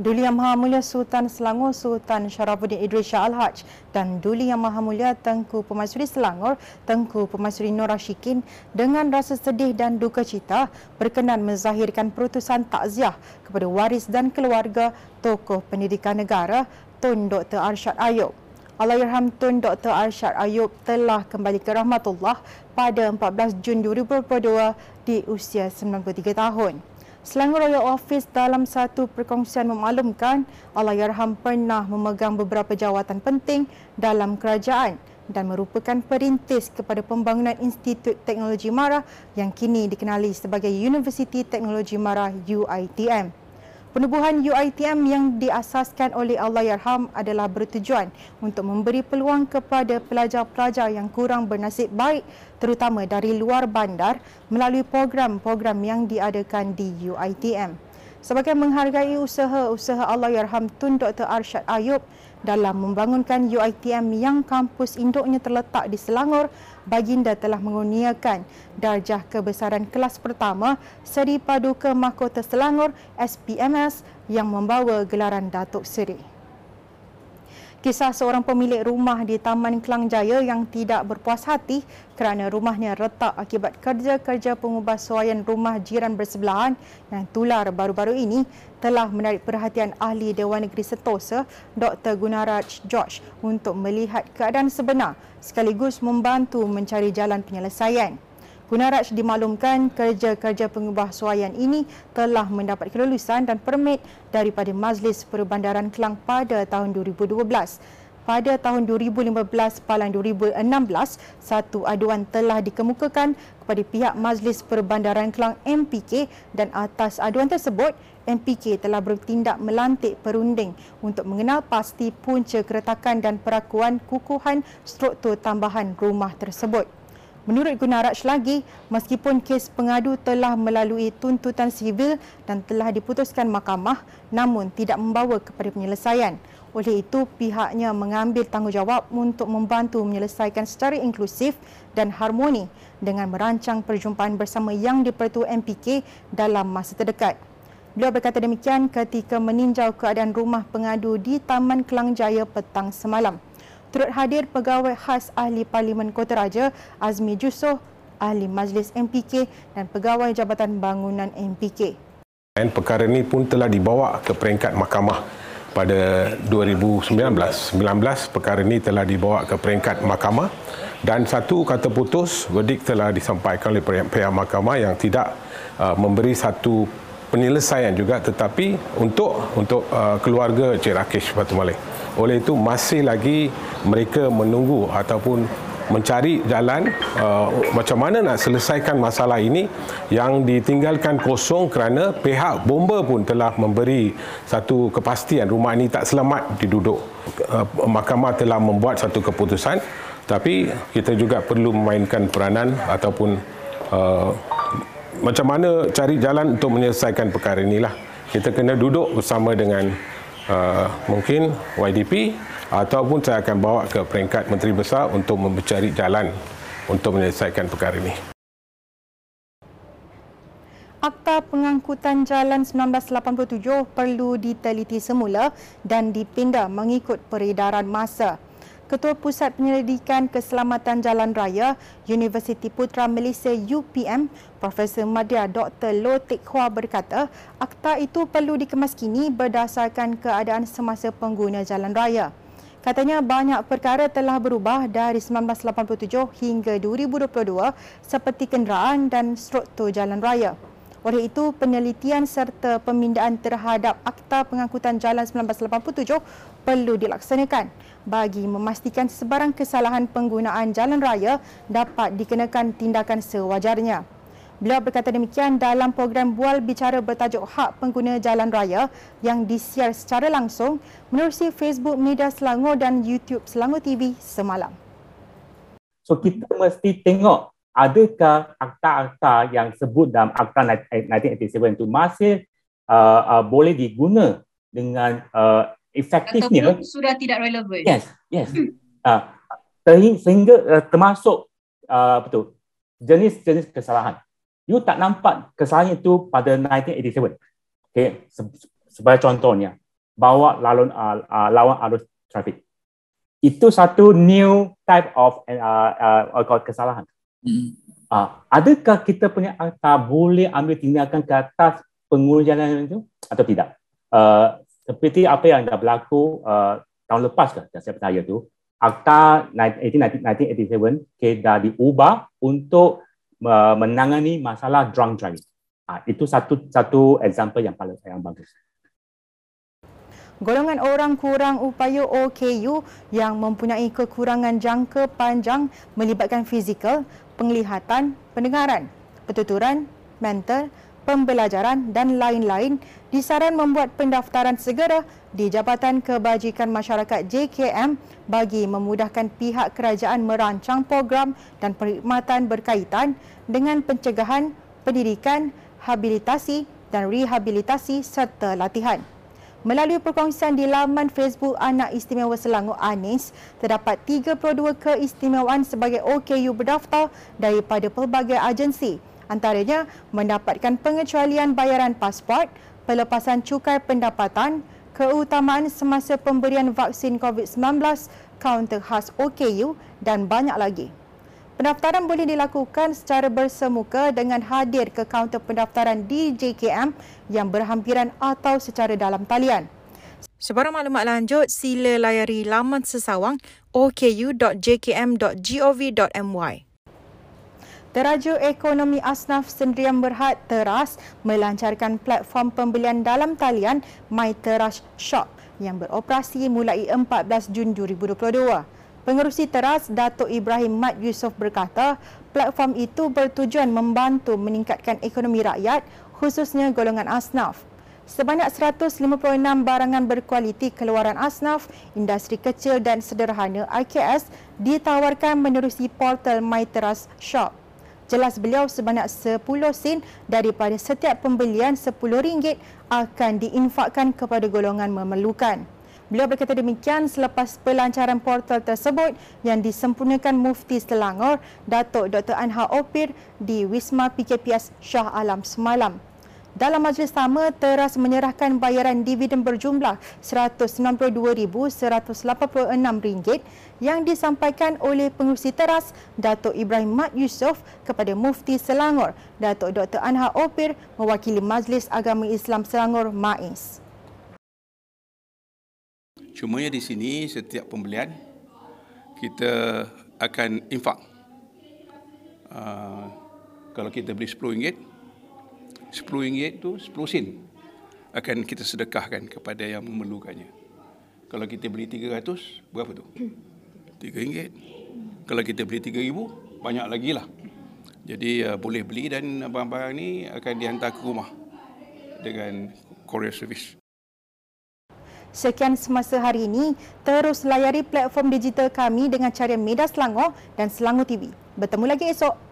Duli Yang Maha Mulia Sultan Selangor Sultan Syarafuddin Idris Shah Al-Haj dan Duli Yang Maha Mulia Tengku Pemaisuri Selangor Tengku Pemaisuri Nur Rashikin dengan rasa sedih dan duka cita berkenan menzahirkan perutusan takziah kepada waris dan keluarga tokoh pendidikan negara Tun Dr. Arshad Ayub. Allahyarham Tun Dr. Arshad Ayub telah kembali ke rahmatullah pada 14 Jun 2022 di usia 93 tahun. Selangor Royal Office dalam satu perkongsian memaklumkan Allahyarham pernah memegang beberapa jawatan penting dalam kerajaan dan merupakan perintis kepada pembangunan Institut Teknologi Mara yang kini dikenali sebagai Universiti Teknologi Mara UITM. Penubuhan UITM yang diasaskan oleh Allahyarham adalah bertujuan untuk memberi peluang kepada pelajar-pelajar yang kurang bernasib baik terutama dari luar bandar melalui program-program yang diadakan di UITM. Sebagai menghargai usaha-usaha Allahyarham Tun Dr. Arshad Ayub dalam membangunkan UITM yang kampus induknya terletak di Selangor, Baginda telah mengurniakan darjah kebesaran kelas pertama Seri Paduka Mahkota Selangor SPMS yang membawa gelaran Datuk Seri. Kisah seorang pemilik rumah di Taman Kelang Jaya yang tidak berpuas hati kerana rumahnya retak akibat kerja-kerja pengubahsuaian rumah jiran bersebelahan yang tular baru-baru ini telah menarik perhatian ahli Dewan Negeri Sentosa Dr. Gunaraj George untuk melihat keadaan sebenar sekaligus membantu mencari jalan penyelesaian. Gunaraj dimaklumkan kerja-kerja pengubahsuaian ini telah mendapat kelulusan dan permit daripada Majlis Perbandaran Kelang pada tahun 2012. Pada tahun 2015 palang 2016, satu aduan telah dikemukakan kepada pihak Majlis Perbandaran Kelang MPK dan atas aduan tersebut, MPK telah bertindak melantik perunding untuk mengenal pasti punca keretakan dan perakuan kukuhan struktur tambahan rumah tersebut. Menurut Gunaraj lagi, meskipun kes pengadu telah melalui tuntutan sivil dan telah diputuskan mahkamah namun tidak membawa kepada penyelesaian. Oleh itu, pihaknya mengambil tanggungjawab untuk membantu menyelesaikan secara inklusif dan harmoni dengan merancang perjumpaan bersama yang dipertua MPK dalam masa terdekat. Beliau berkata demikian ketika meninjau keadaan rumah pengadu di Taman Kelang Jaya petang semalam turut hadir pegawai khas ahli Parlimen Kota Raja Azmi Jusoh, ahli Majlis MPK dan pegawai Jabatan Bangunan MPK. Dan perkara ini pun telah dibawa ke peringkat mahkamah pada 2019. 19 perkara ini telah dibawa ke peringkat mahkamah dan satu kata putus verdik telah disampaikan oleh pihak mahkamah yang tidak uh, memberi satu penyelesaian juga tetapi untuk untuk uh, keluarga Cik Rakesh Batu Malik. Oleh itu masih lagi mereka menunggu ataupun mencari jalan uh, macam mana nak selesaikan masalah ini yang ditinggalkan kosong kerana pihak bomba pun telah memberi satu kepastian rumah ini tak selamat diduduk. Uh, mahkamah telah membuat satu keputusan tapi kita juga perlu memainkan peranan ataupun uh, macam mana cari jalan untuk menyelesaikan perkara inilah. Kita kena duduk bersama dengan uh, mungkin YDP ataupun saya akan bawa ke peringkat Menteri Besar untuk mencari jalan untuk menyelesaikan perkara ini. Akta Pengangkutan Jalan 1987 perlu diteliti semula dan dipindah mengikut peredaran masa. Ketua Pusat Penyelidikan Keselamatan Jalan Raya Universiti Putra Malaysia UPM Profesor Madya Dr. Lo Teck Hua berkata akta itu perlu dikemaskini berdasarkan keadaan semasa pengguna jalan raya. Katanya banyak perkara telah berubah dari 1987 hingga 2022 seperti kenderaan dan struktur jalan raya. Oleh itu, penelitian serta pemindaan terhadap Akta Pengangkutan Jalan 1987 perlu dilaksanakan bagi memastikan sebarang kesalahan penggunaan jalan raya dapat dikenakan tindakan sewajarnya. Beliau berkata demikian dalam program Bual Bicara bertajuk Hak Pengguna Jalan Raya yang disiar secara langsung menerusi Facebook Media Selangor dan YouTube Selangor TV semalam. So kita mesti tengok adakah akta-akta yang sebut dalam Akta 1987 itu masih uh, uh, boleh diguna dengan uh, efektifnya ataupun sudah tidak relevan. Yes, yes. Uh, sehingga uh, termasuk uh, betul jenis-jenis kesalahan. You tak nampak kesalahan itu pada 1987. Okay, sebagai contohnya, bawa laluan uh, uh, lawan arus trafik. Itu satu new type of uh, uh, kesalahan. Uh, adakah kita punya akta boleh ambil tindakan ke atas pengguna jalan itu atau tidak? Uh, seperti apa yang dah berlaku uh, tahun lepas ke, saya percaya tu, Akta 1987 okay, dah diubah untuk uh, menangani masalah drunk driving. Uh, itu satu satu example yang paling yang bagus. Golongan orang kurang upaya OKU yang mempunyai kekurangan jangka panjang melibatkan fizikal, penglihatan, pendengaran, pertuturan, mental, pembelajaran dan lain-lain disaran membuat pendaftaran segera di Jabatan Kebajikan Masyarakat JKM bagi memudahkan pihak kerajaan merancang program dan perkhidmatan berkaitan dengan pencegahan, pendidikan, habilitasi dan rehabilitasi serta latihan. Melalui perkongsian di laman Facebook Anak Istimewa Selangor Anis, terdapat 32 keistimewaan sebagai OKU berdaftar daripada pelbagai agensi antaranya mendapatkan pengecualian bayaran pasport, pelepasan cukai pendapatan, keutamaan semasa pemberian vaksin COVID-19, kaunter khas OKU dan banyak lagi. Pendaftaran boleh dilakukan secara bersemuka dengan hadir ke kaunter pendaftaran di JKM yang berhampiran atau secara dalam talian. Sebarang maklumat lanjut, sila layari laman sesawang oku.jkm.gov.my. Teraja Ekonomi Asnaf Sendirian Berhad Teras melancarkan platform pembelian dalam talian My Teras Shop yang beroperasi mulai 14 Jun 2022. Pengerusi Teras Datuk Ibrahim Mat Yusof berkata, platform itu bertujuan membantu meningkatkan ekonomi rakyat khususnya golongan asnaf. Sebanyak 156 barangan berkualiti keluaran asnaf, industri kecil dan sederhana IKS ditawarkan menerusi portal My Teras Shop. Jelas beliau sebanyak 10 sen daripada setiap pembelian RM10 akan diinfakkan kepada golongan memerlukan. Beliau berkata demikian selepas pelancaran portal tersebut yang disempurnakan Mufti Selangor, Datuk Dr. Anha Opir di Wisma PKPS Shah Alam semalam. Dalam majlis sama, teras menyerahkan bayaran dividen berjumlah RM192,186 yang disampaikan oleh pengurusi teras Datuk Ibrahim Mat Yusof kepada Mufti Selangor, Datuk Dr. Anha Opir mewakili Majlis Agama Islam Selangor MAIS. Cumanya di sini setiap pembelian kita akan infak. Uh, kalau kita beli RM10, RM10 itu 10 sen akan kita sedekahkan kepada yang memerlukannya. Kalau kita beli 300, berapa tu? RM3. Kalau kita beli RM3,000, banyak lagi lah. Jadi uh, boleh beli dan barang-barang ni akan dihantar ke rumah dengan courier service. Sekian semasa hari ini, terus layari platform digital kami dengan cara Media Selangor dan Selangor TV. Bertemu lagi esok.